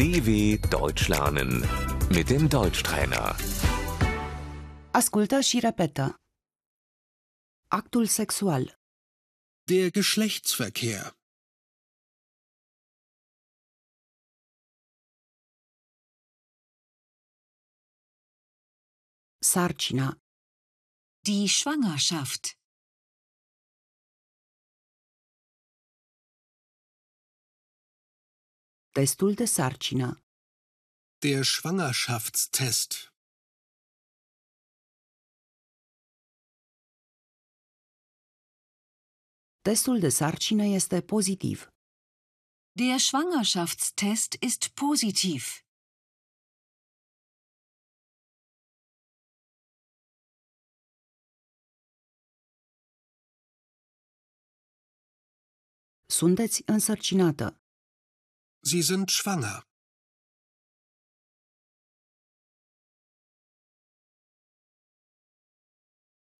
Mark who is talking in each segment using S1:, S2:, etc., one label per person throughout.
S1: DW Deutsch lernen mit dem Deutschtrainer.
S2: Ascultă și repetă. Actul sexual,
S3: Der Geschlechtsverkehr.
S2: sarcina,
S4: Die Schwangerschaft.
S2: Testul de sarcină,
S3: Der Schwangerschaftstest.
S2: testul de sarcină este pozitiv.
S4: Der Schwangerschaftstest ist positiv.
S2: Sunteți însărcinată.
S3: Sie sind schwanger.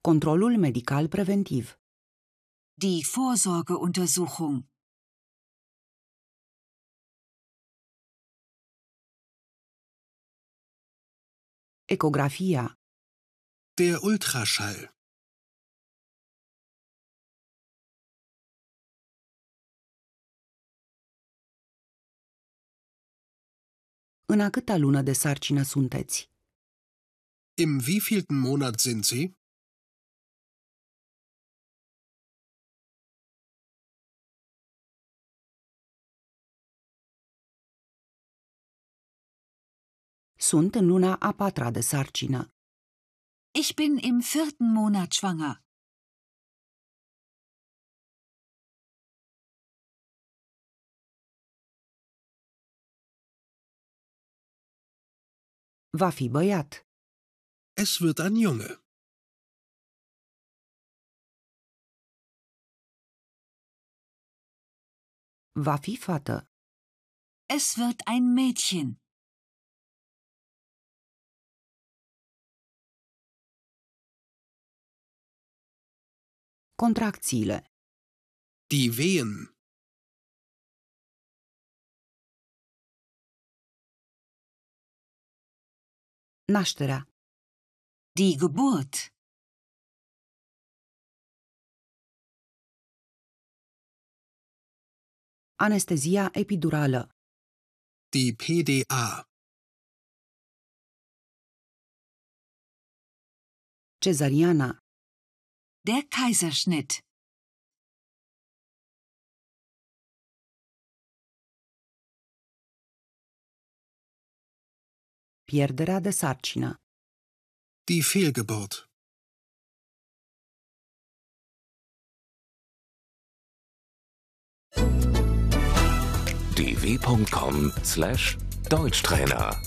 S2: Controlul medical preventiv,
S4: Die Vorsorgeuntersuchung.
S2: ecografia,
S3: Der Ultraschall.
S2: În a câta lună de sarcină sunteți?
S3: Im wievielten Monat sind Sie?
S2: Sunt în luna a patra de sarcină.
S4: Ich bin im vierten Monat schwanger.
S2: Va fi băiat.
S3: Es wird ein Junge.
S2: Va fi fată.
S4: Es wird ein Mädchen.
S2: Contracțiile,
S3: Die Wehen.
S2: Nașterea,
S4: Die Geburt.
S2: anestezia epidurală,
S3: Die PDA.
S2: cezariana,
S4: Der Kaiserschnitt.
S2: Pierderea de sarcină,
S3: Die Fehlgeburt.
S1: dw.com/deutschtrainer